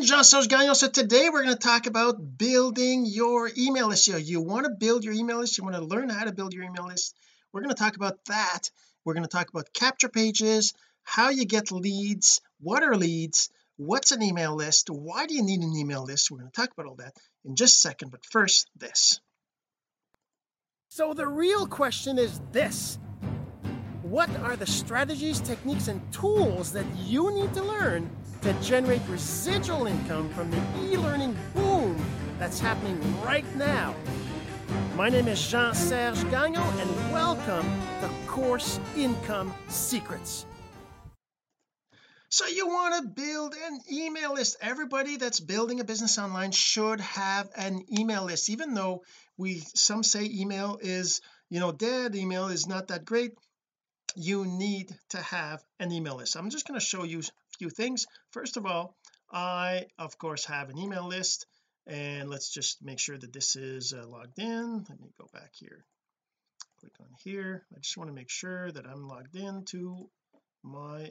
again Jean-Serge Gagnon so today we're going to talk about building your email list. You, you want to build your email list you want to learn how to build your email list. We're going to talk about that. We're going to talk about capture pages how you get leads what are leads what's an email list why do you need an email list? We're going to talk about all that in just a second but first this. So the real question is this. What are the strategies, techniques, and tools that you need to learn to generate residual income from the e learning boom that's happening right now? My name is Jean Serge Gagnon, and welcome to Course Income Secrets. So, you want to build an email list. Everybody that's building a business online should have an email list, even though we some say email is you know dead email is not that great you need to have an email list I'm just going to show you few things. First of all I of course have an email list and let's just make sure that this is uh, logged in. Let me go back here. Click on here. I just want to make sure that I'm logged in to my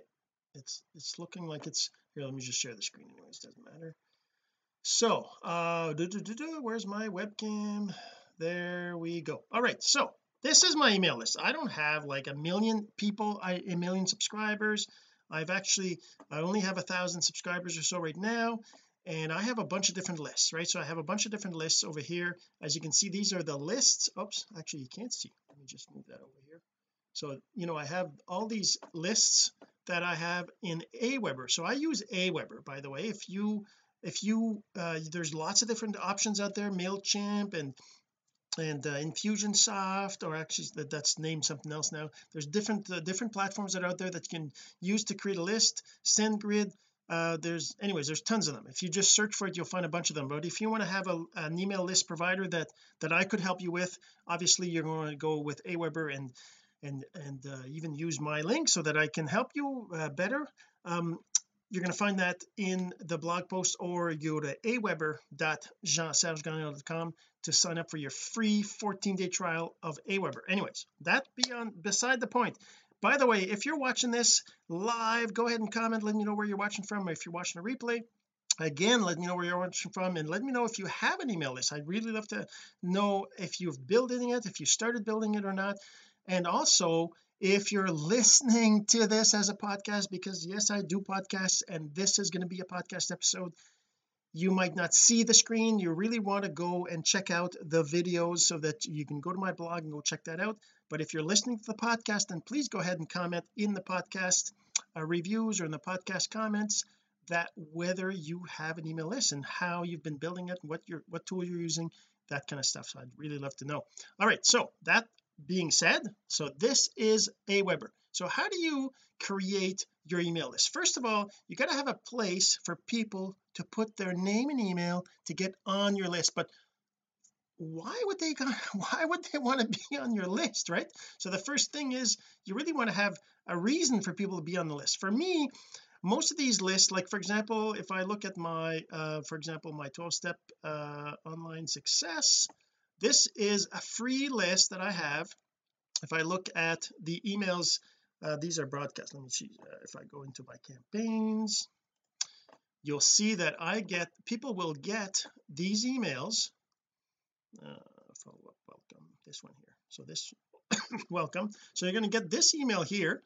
it's it's looking like it's here let me just share the screen anyways doesn't matter. So uh doo -doo -doo where's my webcam? There we go. All right so this is my email list. I don't have like a million people I a million subscribers I've actually I only have a thousand subscribers or so right now and I have a bunch of different lists right? So I have a bunch of different lists over here. As you can see these are the lists. Oops actually you can't see. Let me just move that over here. So you know I have all these lists that I have in Aweber. So I use Aweber by the way. If you if you uh, there's lots of different options out there MailChimp and and uh, Infusionsoft or actually that, that's named something else now. There's different uh, different platforms that are out there that you can use to create a list. SendGrid uh, there's anyways there's tons of them. If you just search for it you'll find a bunch of them. But if you want to have a, an email list provider that that I could help you with obviously you're going to go with Aweber and and and uh, even use my link so that I can help you uh, better. Um, you're going to find that in the blog post or go to aweber.jeansergegagnon.com to sign up for your free 14-day trial of aweber. Anyways that beyond beside the point. By the way if you're watching this live go ahead and comment. Let me know where you're watching from. If you're watching a replay again let me know where you're watching from and let me know if you have an email list. I'd really love to know if you've building it if you started building it or not. And also if you're listening to this as a podcast because yes I do podcasts and this is going to be a podcast episode you might not see the screen. You really want to go and check out the videos so that you can go to my blog and go check that out. But if you're listening to the podcast then please go ahead and comment in the podcast uh, reviews or in the podcast comments that whether you have an email list and how you've been building it what your what tool you're using that kind of stuff. So I'd really love to know. All right so that being said so this is Aweber so how do you create your email list? First of all you got to have a place for people to put their name and email to get on your list. But why would they why would they want to be on your list right? So the first thing is you really want to have a reason for people to be on the list. For me most of these lists like for example if I look at my uh for example my 12 step uh online success this is a free list that I have. If I look at the emails uh, these are broadcast. Let me see uh, if I go into my campaigns you'll see that I get people will get these emails. Uh, follow up welcome this one here. So this welcome. So you're going to get this email here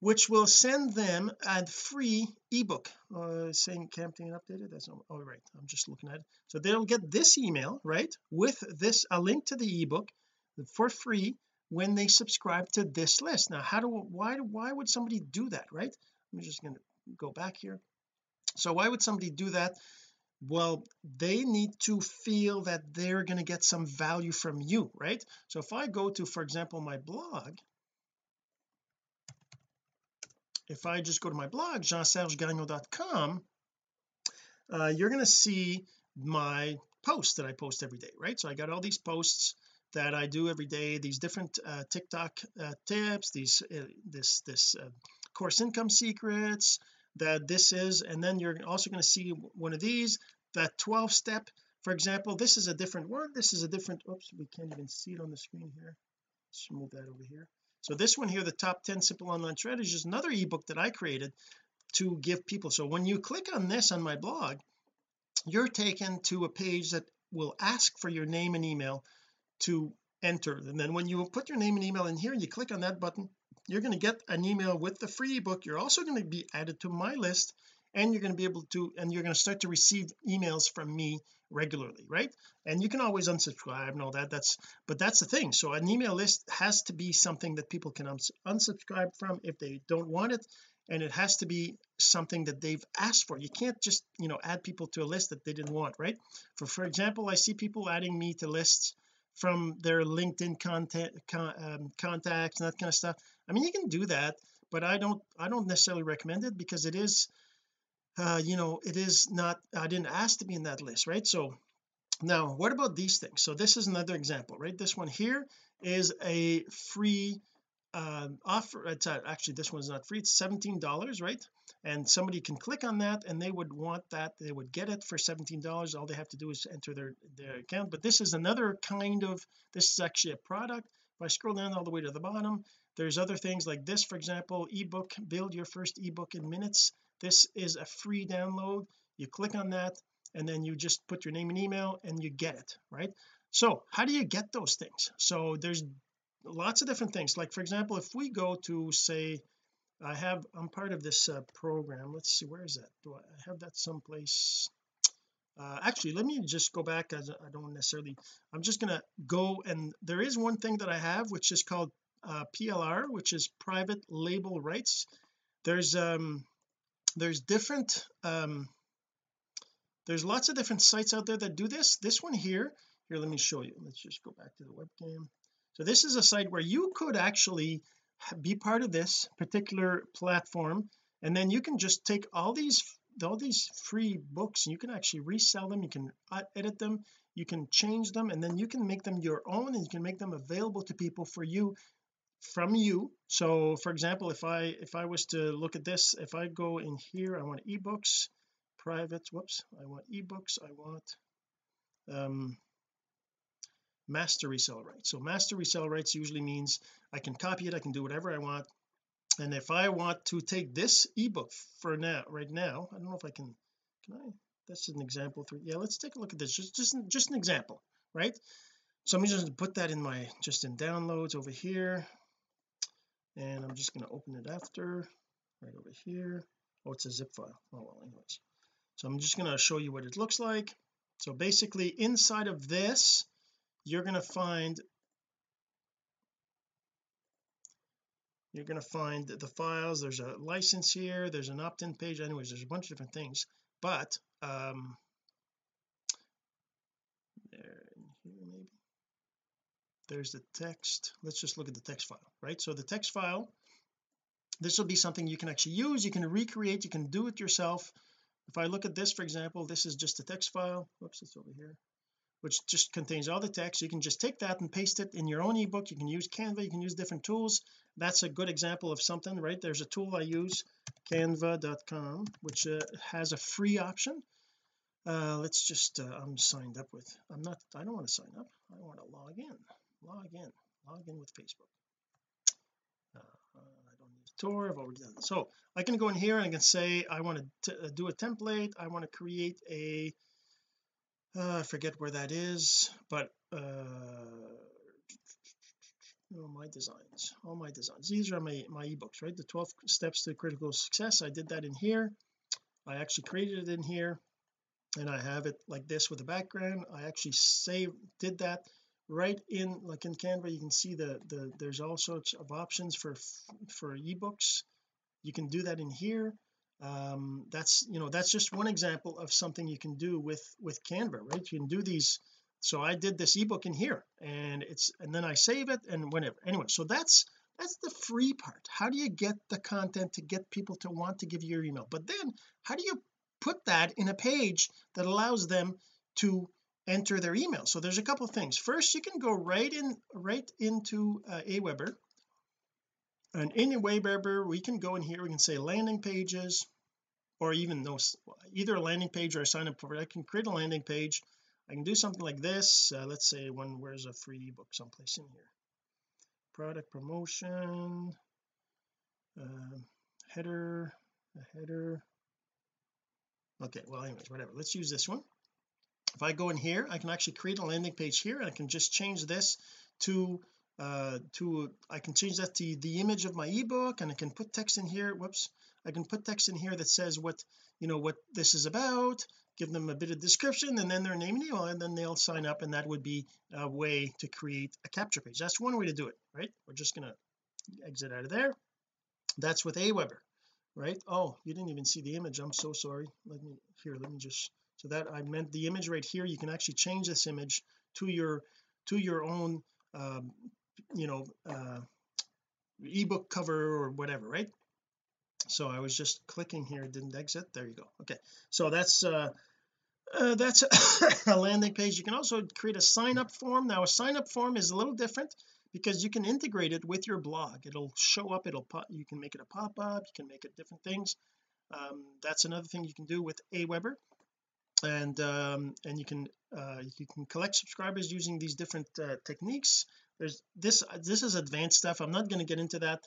which will send them a free ebook. Uh, saying campaign updated that's all oh, right I'm just looking at it. So they'll get this email right with this a link to the ebook for free when they subscribe to this list. Now how do why why would somebody do that right? I'm just going to go back here. So why would somebody do that? Well they need to feel that they're going to get some value from you right? So if I go to for example my blog if I just go to my blog jeansergegagnon.com uh, you're going to see my posts that I post every day right? So I got all these posts that I do every day these different uh, TikTok uh, tips these uh, this this uh, course income secrets that this is and then you're also going to see one of these that 12 step. For example this is a different one. This is a different oops we can't even see it on the screen here. Let's move that over here so this one here the top 10 simple online strategies is another ebook that I created to give people. So when you click on this on my blog you're taken to a page that will ask for your name and email to enter. And then when you put your name and email in here and you click on that button you're going to get an email with the free ebook. You're also going to be added to my list and you're going to be able to and you're going to start to receive emails from me regularly right? And you can always unsubscribe and all that that's but that's the thing. So an email list has to be something that people can uns unsubscribe from if they don't want it and it has to be something that they've asked for. You can't just you know add people to a list that they didn't want right? For for example I see people adding me to lists from their LinkedIn content con, um, contacts and that kind of stuff. I mean you can do that but I don't I don't necessarily recommend it because it is uh you know it is not I didn't ask to be in that list right? So now what about these things? So this is another example right? This one here is a free uh, offer it's actually this one's not free it's 17 dollars right? And somebody can click on that and they would want that they would get it for 17 dollars. All they have to do is enter their their account. But this is another kind of this is actually a product. If I scroll down all the way to the bottom there's other things like this for example ebook build your first ebook in minutes this is a free download. You click on that and then you just put your name and email and you get it right? So how do you get those things? So there's lots of different things. Like for example if we go to say I have I'm part of this uh, program. Let's see where is that? Do I have that someplace? Uh, actually let me just go back as I don't necessarily I'm just gonna go and there is one thing that I have which is called uh, PLR which is private label rights. There's um there's different um there's lots of different sites out there that do this. This one here here let me show you. Let's just go back to the webcam. So this is a site where you could actually be part of this particular platform and then you can just take all these all these free books and you can actually resell them you can edit them you can change them and then you can make them your own and you can make them available to people for you from you. So for example if I if I was to look at this if I go in here I want ebooks private whoops I want ebooks I want um master resell rights. So master resell rights usually means I can copy it I can do whatever I want. And if I want to take this ebook for now right now I don't know if I can can I? That's an example for yeah let's take a look at this just just just an example right? So I'm just going to put that in my just in downloads over here and I'm just going to open it after right over here. Oh it's a zip file. Oh well anyways. So I'm just going to show you what it looks like. So basically inside of this you're going to find you're going to find the files. There's a license here. There's an opt-in page. Anyways there's a bunch of different things. But um there here maybe there's the text. Let's just look at the text file right? So the text file this will be something you can actually use you can recreate you can do it yourself. If I look at this for example this is just a text file. Whoops it's over here. Which just contains all the text. You can just take that and paste it in your own ebook. You can use Canva you can use different tools. That's a good example of something right? There's a tool I use canva.com which uh, has a free option. Uh let's just uh, I'm signed up with I'm not I don't want to sign up. I want to log in log in log in with Facebook. Uh, I don't need a tour I've already done so I can go in here and I can say I want to uh, do a template I want to create a uh, I forget where that is but uh all my designs all my designs. These are my my ebooks right? The 12 steps to critical success I did that in here. I actually created it in here and I have it like this with a background. I actually saved did that right in like in Canva you can see the the there's all sorts of options for for ebooks. You can do that in here. Um that's you know that's just one example of something you can do with with Canva right? You can do these. So I did this ebook in here and it's and then I save it and whenever anyway so that's that's the free part. How do you get the content to get people to want to give you your email? But then how do you put that in a page that allows them to enter their email. So there's a couple things. First you can go right in right into uh, Aweber. And in Aweber we can go in here we can say landing pages or even those either a landing page or a sign up for I can create a landing page. I can do something like this. Uh, let's say one where's a free ebook someplace in here? Product promotion uh, header a header. Okay well anyways whatever. Let's use this one if I go in here I can actually create a landing page here and I can just change this to uh to I can change that to the image of my ebook and I can put text in here. Whoops. I can put text in here that says what you know what this is about give them a bit of description and then their name and email and then they'll sign up and that would be a way to create a capture page. That's one way to do it right? We're just to exit out of there. That's with Aweber right? Oh you didn't even see the image. I'm so sorry. Let me here let me just so that I meant the image right here you can actually change this image to your to your own um, you know uh ebook cover or whatever right? So I was just clicking here didn't exit there you go okay. So that's uh, uh that's a landing page. You can also create a sign up form. Now a sign up form is a little different because you can integrate it with your blog. It'll show up it'll pop you can make it a pop-up you can make it different things. Um, that's another thing you can do with Aweber and um, and you can uh, you can collect subscribers using these different uh, techniques. There's this this is advanced stuff. I'm not going to get into that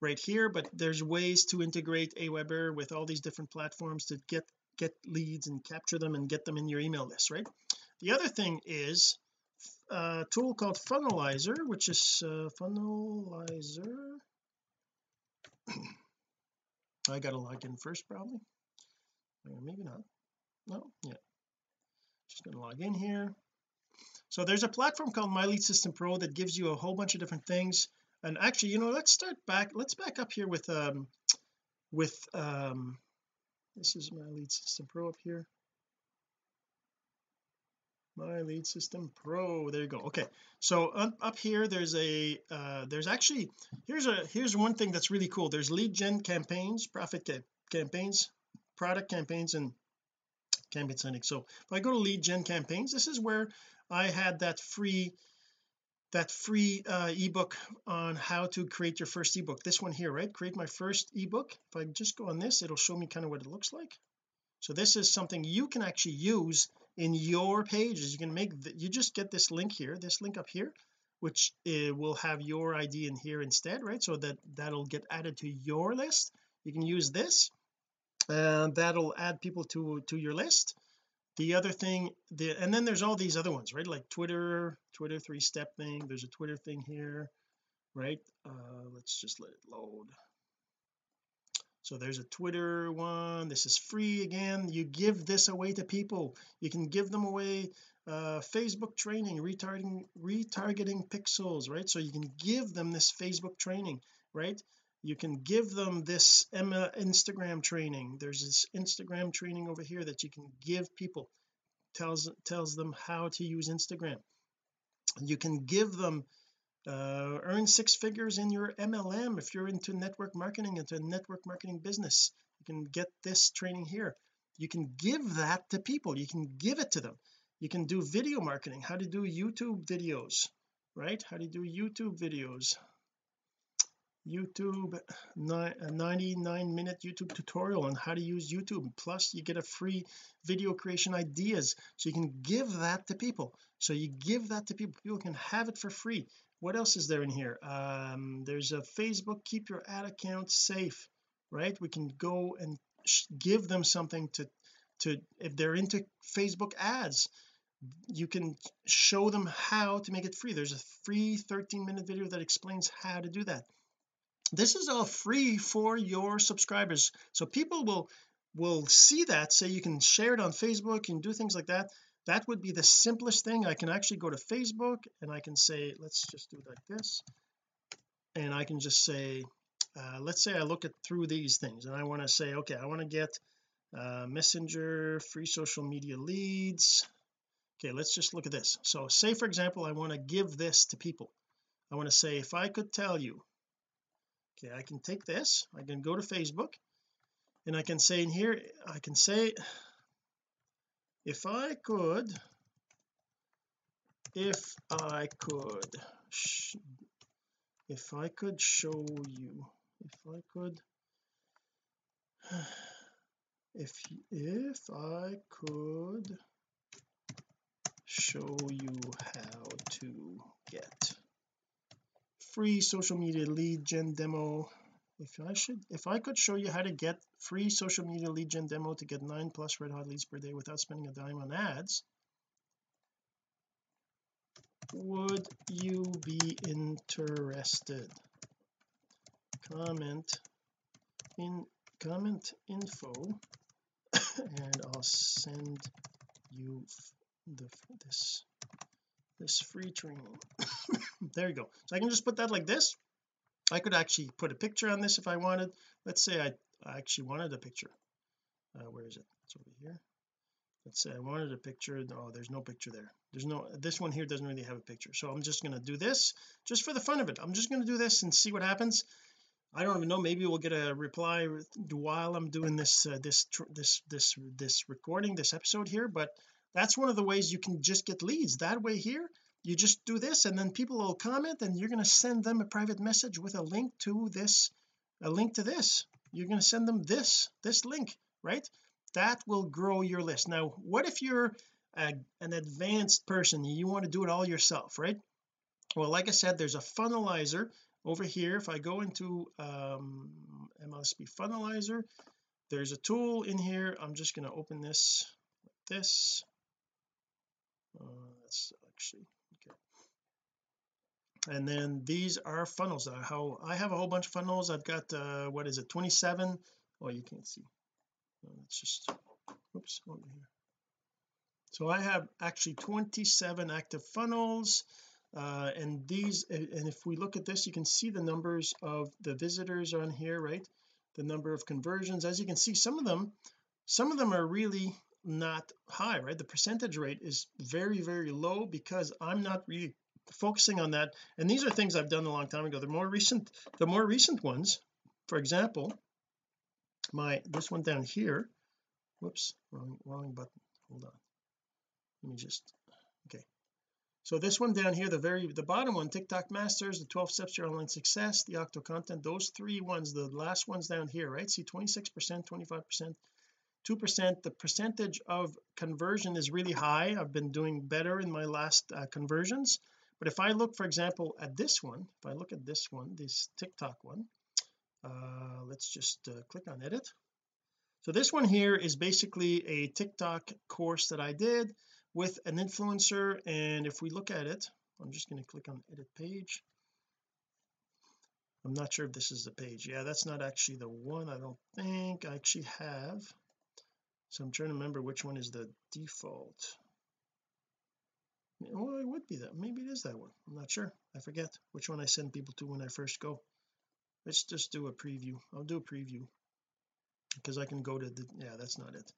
right here but there's ways to integrate Aweber with all these different platforms to get get leads and capture them and get them in your email list right? The other thing is a tool called funnelizer which is uh, funnelizer. I gotta log in first probably. Or maybe not no yeah. Just gonna log in here. So there's a platform called my lead system pro that gives you a whole bunch of different things. And actually you know let's start back let's back up here with um with um this is my lead system pro up here. My lead system pro there you go okay. So up, here there's a uh there's actually here's a here's one thing that's really cool. There's lead gen campaigns profit ca campaigns product campaigns and campaign sending so if I go to lead gen campaigns this is where I had that free that free uh ebook on how to create your first ebook. This one here right? Create my first ebook. If I just go on this it'll show me kind of what it looks like. So this is something you can actually use in your pages you can make the, you just get this link here this link up here which uh, will have your ID in here instead right? So that that'll get added to your list. You can use this and that'll add people to to your list. The other thing the and then there's all these other ones right? Like Twitter Twitter three step thing there's a Twitter thing here right? Uh let's just let it load. So there's a Twitter one this is free again. You give this away to people. You can give them away uh Facebook training retargeting retargeting pixels right? So you can give them this Facebook training right you can give them this Instagram training. There's this Instagram training over here that you can give people. Tells tells them how to use Instagram. You can give them uh, earn six figures in your MLM if you're into network marketing into a network marketing business. You can get this training here. You can give that to people. You can give it to them. You can do video marketing. How to do YouTube videos right? How to do YouTube videos YouTube a 99 minute YouTube tutorial on how to use YouTube. Plus you get a free video creation ideas. So you can give that to people. So you give that to people people can have it for free. What else is there in here? Um there's a Facebook keep your ad account safe right? We can go and give them something to to if they're into Facebook ads you can show them how to make it free. There's a free 13 minute video that explains how to do that this is all free for your subscribers. So people will will see that say you can share it on Facebook and do things like that. That would be the simplest thing. I can actually go to Facebook and I can say let's just do it like this. And I can just say uh, let's say I look at through these things and I want to say okay I want to get uh, messenger free social media leads. Okay let's just look at this. So say for example I want to give this to people. I want to say if I could tell you okay I can take this. I can go to Facebook and I can say in here I can say if I could if I could if I could show you if I could if if I could show you how to get free social media lead gen demo. If I should if I could show you how to get free social media lead gen demo to get nine plus red hot leads per day without spending a dime on ads would you be interested? Comment in comment info and I'll send you the this this free training. There you go. So I can just put that like this. I could actually put a picture on this if I wanted. Let's say I, I actually wanted a picture. Uh, where is it? It's over here. Let's say I wanted a picture. Oh there's no picture there. There's no this one here doesn't really have a picture. So I'm just going to do this just for the fun of it. I'm just going to do this and see what happens. I don't even know. Maybe we'll get a reply while I'm doing this uh, this this this this recording this episode here but that's one of the ways you can just get leads. That way here you just do this and then people will comment and you're going to send them a private message with a link to this a link to this. You're going to send them this this link right? That will grow your list. Now what if you're a, an advanced person you want to do it all yourself right? Well like I said there's a funnelizer over here. If I go into um MLSP funnelizer there's a tool in here. I'm just going to open this like this uh, that's actually okay. And then these are funnels. How I have a whole bunch of funnels. I've got uh what is it 27 oh you can't see. Let's just oops over here. So I have actually 27 active funnels. Uh, and these and if we look at this you can see the numbers of the visitors on here right? The number of conversions. As you can see some of them some of them are really not high right? The percentage rate is very very low because I'm not really focusing on that. And these are things I've done a long time ago. The more recent the more recent ones for example my this one down here. Whoops wrong wrong button. Hold on. Let me just okay. So this one down here the very the bottom one TikTok masters the 12 steps to your online success the octo content those three ones the last ones down here right? See 26 percent 25 percent 2 percent. The percentage of conversion is really high. I've been doing better in my last uh, conversions. But if I look for example at this one if I look at this one this TikTok one uh let's just uh, click on edit. So this one here is basically a TikTok course that I did with an influencer. And if we look at it I'm just going to click on edit page. I'm not sure if this is the page. Yeah that's not actually the one I don't think. I actually have so I'm trying to remember which one is the default. Well it would be that maybe it is that one. I'm not sure. I forget which one I send people to when I first go. Let's just do a preview. I'll do a preview because I can go to the yeah that's not it.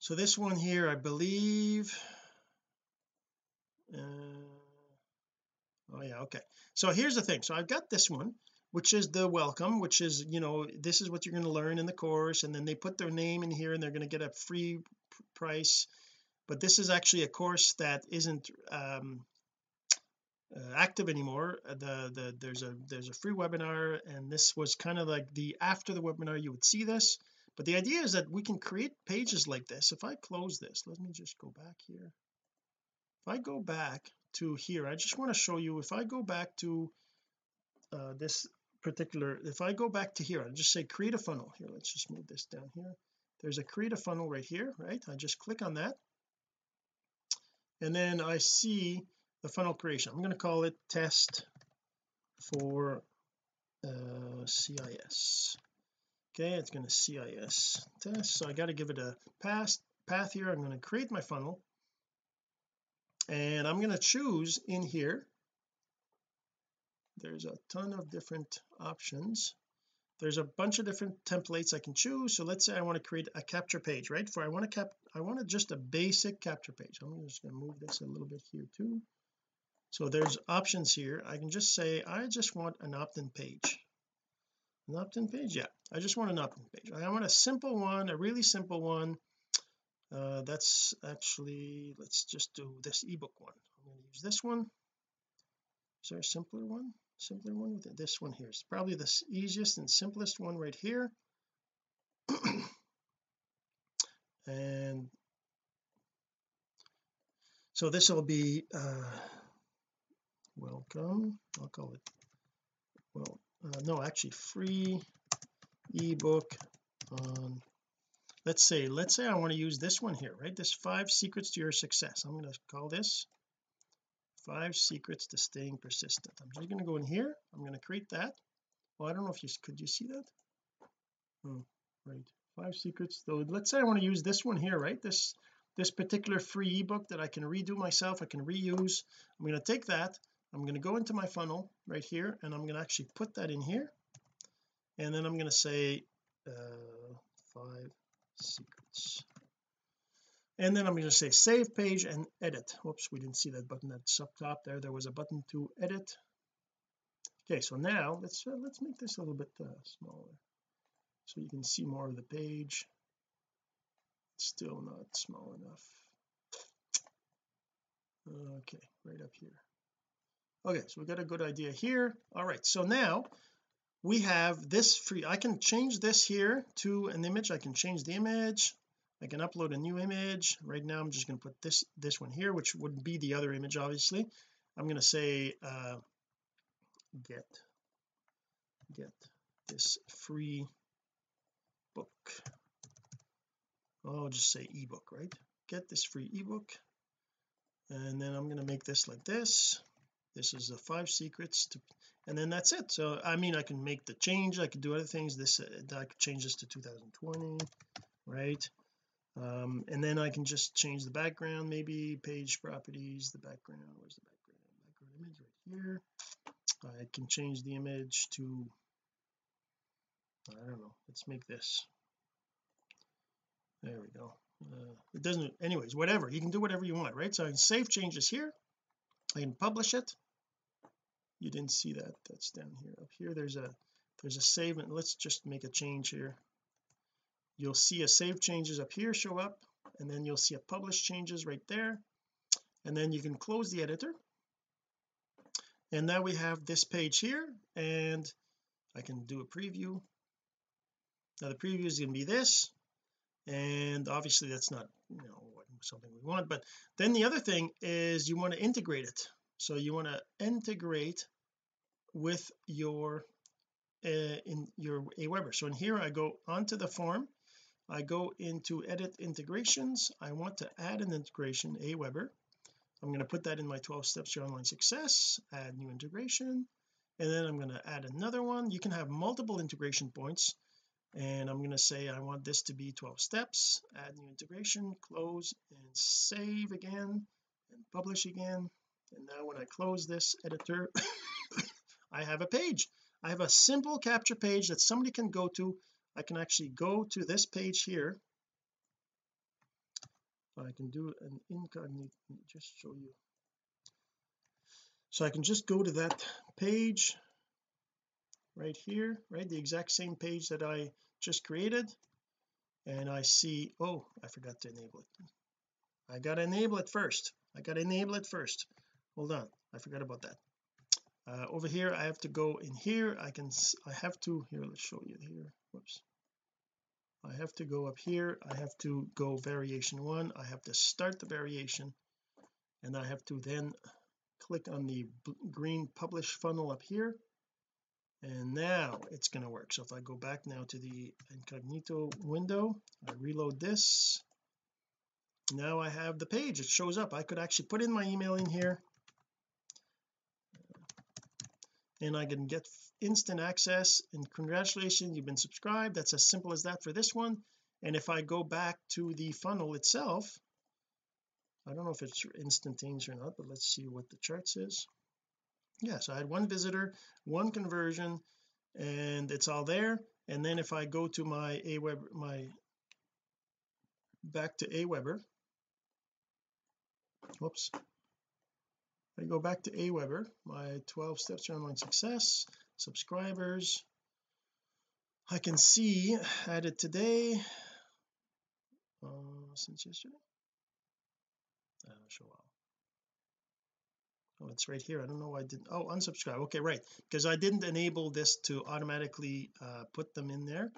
So this one here I believe uh, oh yeah okay. So here's the thing. So I've got this one which is the welcome which is you know this is what you're going to learn in the course and then they put their name in here and they're going to get a free price. But this is actually a course that isn't um uh, active anymore. The the there's a there's a free webinar and this was kind of like the after the webinar you would see this. But the idea is that we can create pages like this. If I close this let me just go back here. If I go back to here I just want to show you if I go back to uh, this particular if I go back to here I'll just say create a funnel here. Let's just move this down here. There's a create a funnel right here right? I just click on that. And then I see the funnel creation. I'm going to call it test for uh, CIS okay it's going to CIS test. So I got to give it a pass path here. I'm going to create my funnel. And I'm going to choose in here there's a ton of different options. There's a bunch of different templates I can choose. So let's say I want to create a capture page right? For I want to cap I want to just a basic capture page. I'm just going to move this a little bit here too. So there's options here. I can just say I just want an opt-in page. An opt-in page? Yeah. I just want an opt-in page. I want a simple one a really simple one. Uh, that's actually let's just do this ebook one. I'm going to use this one. Is there a simpler one simpler one with it? this one here is probably the easiest and simplest one right here. And so this will be uh welcome. I'll call it well uh, no actually free ebook on let's say let's say I want to use this one here right? This five secrets to your success. I'm going to call this five secrets to staying persistent. I'm just going to go in here. I'm going to create that. Well I don't know if you could you see that? Oh right. Five secrets though. Let's say I want to use this one here right? This this particular free ebook that I can redo myself I can reuse. I'm going to take that. I'm going to go into my funnel right here and I'm going to actually put that in here. And then I'm going to say uh, five secrets and then I'm going to say save page and edit. Whoops we didn't see that button that's up top there. There was a button to edit. Okay so now let's uh, let's make this a little bit uh, smaller. So you can see more of the page. It's still not small enough. Okay right up here. Okay so we got a good idea here. All right so now we have this free I can change this here to an image. I can change the image I can upload a new image. Right now I'm just going to put this this one here which would be the other image obviously. I'm going to say uh, get get this free book. I'll just say ebook right? Get this free ebook. And then I'm going to make this like this. This is the five secrets to and then that's it. So I mean I can make the change. I could do other things. This uh, I could change this to 2020 right um, and then I can just change the background maybe page properties the background where's the background? Background image right here. I can change the image to I don't know let's make this. There we go. Uh, it doesn't anyways whatever you can do whatever you want right? So I can save changes here. I can publish it. You didn't see that that's down here. Up here there's a there's a save and let's just make a change here you'll see a save changes up here show up and then you'll see a publish changes right there. And then you can close the editor. And now we have this page here and I can do a preview. Now the preview is going to be this and obviously that's not you know something we want but then the other thing is you want to integrate it. So you want to integrate with your uh, in your Aweber so in here I go onto the form I go into edit integrations. I want to add an integration Aweber I'm going to put that in my 12 steps to online success add new integration and then I'm going to add another one. You can have multiple integration points and I'm going to say I want this to be 12 steps add new integration close and save again and publish again. And now when I close this editor I have a page. I have a simple capture page that somebody can go to I can actually go to this page here. I can do an incognito just show you. So I can just go to that page right here right? The exact same page that I just created. And I see oh I forgot to enable it. I got to enable it first. I got to enable it first. Hold on. I forgot about that. Uh, over here I have to go in here. I can I have to here let's show you here whoops. I have to go up here. I have to go variation one. I have to start the variation. And I have to then click on the green publish funnel up here. And now it's going to work. So if I go back now to the incognito window I reload this. Now I have the page. It shows up. I could actually put in my email in here and I can get instant access and congratulations you've been subscribed. That's as simple as that for this one. And if I go back to the funnel itself I don't know if it's instantaneous or not but let's see what the chart says yeah so I had one visitor one conversion and it's all there. And then if I go to my Aweber my back to Aweber. Whoops I go back to Aweber my 12 steps to online success subscribers. I can see added today uh, since yesterday? Uh, show all oh it's right here. I don't know why I didn't oh unsubscribe. Okay right. Because I didn't enable this to automatically uh, put them in there.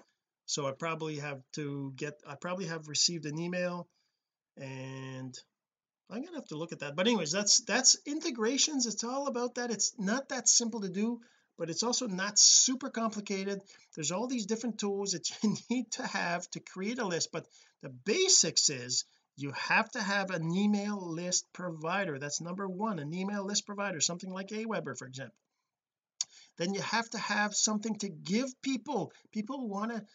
So I probably have to get I probably have received an email and I'm gonna have to look at that. But anyways that's that's integrations. It's all about that. It's not that simple to do but it's also not super complicated. There's all these different tools that you need to have to create a list. But the basics is you have to have an email list provider. That's number one an email list provider something like Aweber for example. Then you have to have something to give people. People want to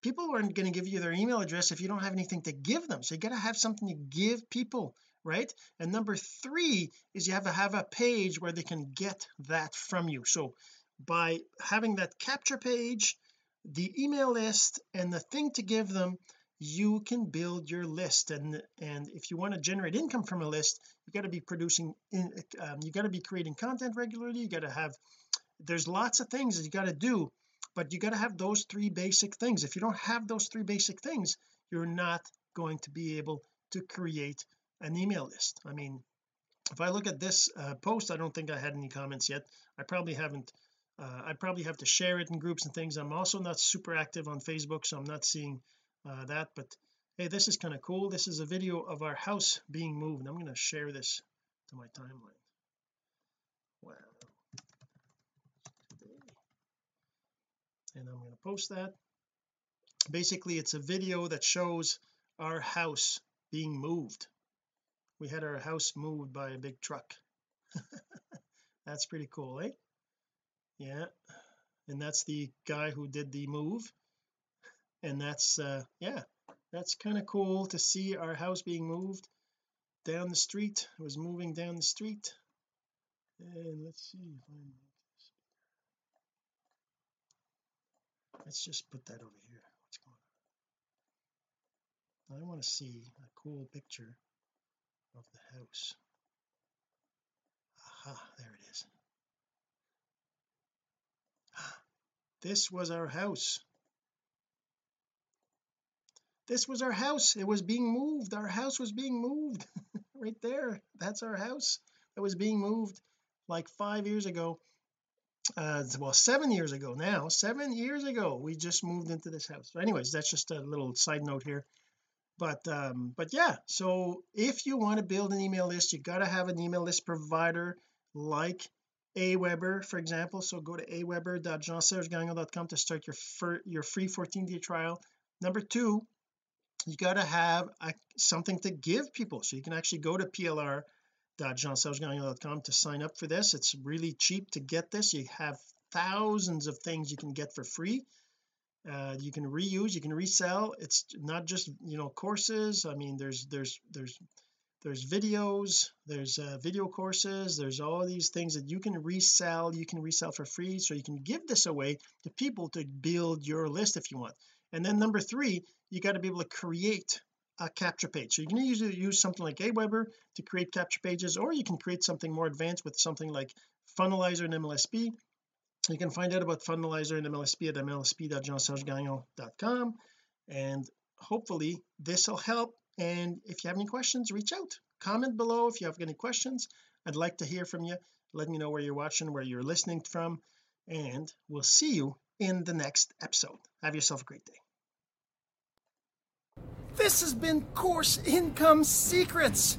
people aren't going to give you their email address if you don't have anything to give them. So you got to have something to give people right? And number three is you have to have a page where they can get that from you. So by having that capture page the email list and the thing to give them you can build your list. And and if you want to generate income from a list you got to be producing in um, you got to be creating content regularly. You got to have there's lots of things that you got to do but you got to have those three basic things. If you don't have those three basic things you're not going to be able to create an email list. I mean if I look at this uh, post I don't think I had any comments yet. I probably haven't uh, I probably have to share it in groups and things. I'm also not super active on Facebook so I'm not seeing uh, that but hey this is kind of cool. This is a video of our house being moved. I'm going to share this to my timeline. Wow and I'm going to post that. Basically it's a video that shows our house being moved we had our house moved by a big truck. That's pretty cool eh? Yeah. And that's the guy who did the move. And that's uh yeah that's kind of cool to see our house being moved down the street. It was moving down the street. And let's see if I let's just put that over here. What's going on? I want to see a cool picture of the house. Aha there it is. This was our house. This was our house. It was being moved. Our house was being moved. Right there. That's our house. That was being moved like five years ago. Uh well seven years ago now. Seven years ago we just moved into this house. So anyways that's just a little side note here but um but yeah so if you want to build an email list you got to have an email list provider like Aweber for example. So go to aweber.jeansergegagnon.com to start your your free 14 day trial. Number two you got to have a, something to give people. So you can actually go to plr.jeansergegagnon.com to sign up for this. It's really cheap to get this. You have thousands of things you can get for free uh, you can reuse you can resell. It's not just you know courses. I mean there's there's there's there's videos there's uh, video courses there's all these things that you can resell you can resell for free so you can give this away to people to build your list if you want. And then number three you got to be able to create a capture page. So you can use use something like Aweber to create capture pages or you can create something more advanced with something like Funnelizer and MLSP you can find out about Funnelizer and MLSP at mlsp.jeansergegagnon.com and hopefully this will help. And if you have any questions reach out. Comment below if you have any questions. I'd like to hear from you. Let me know where you're watching where you're listening from. And we'll see you in the next episode. Have yourself a great day. This has been course income secrets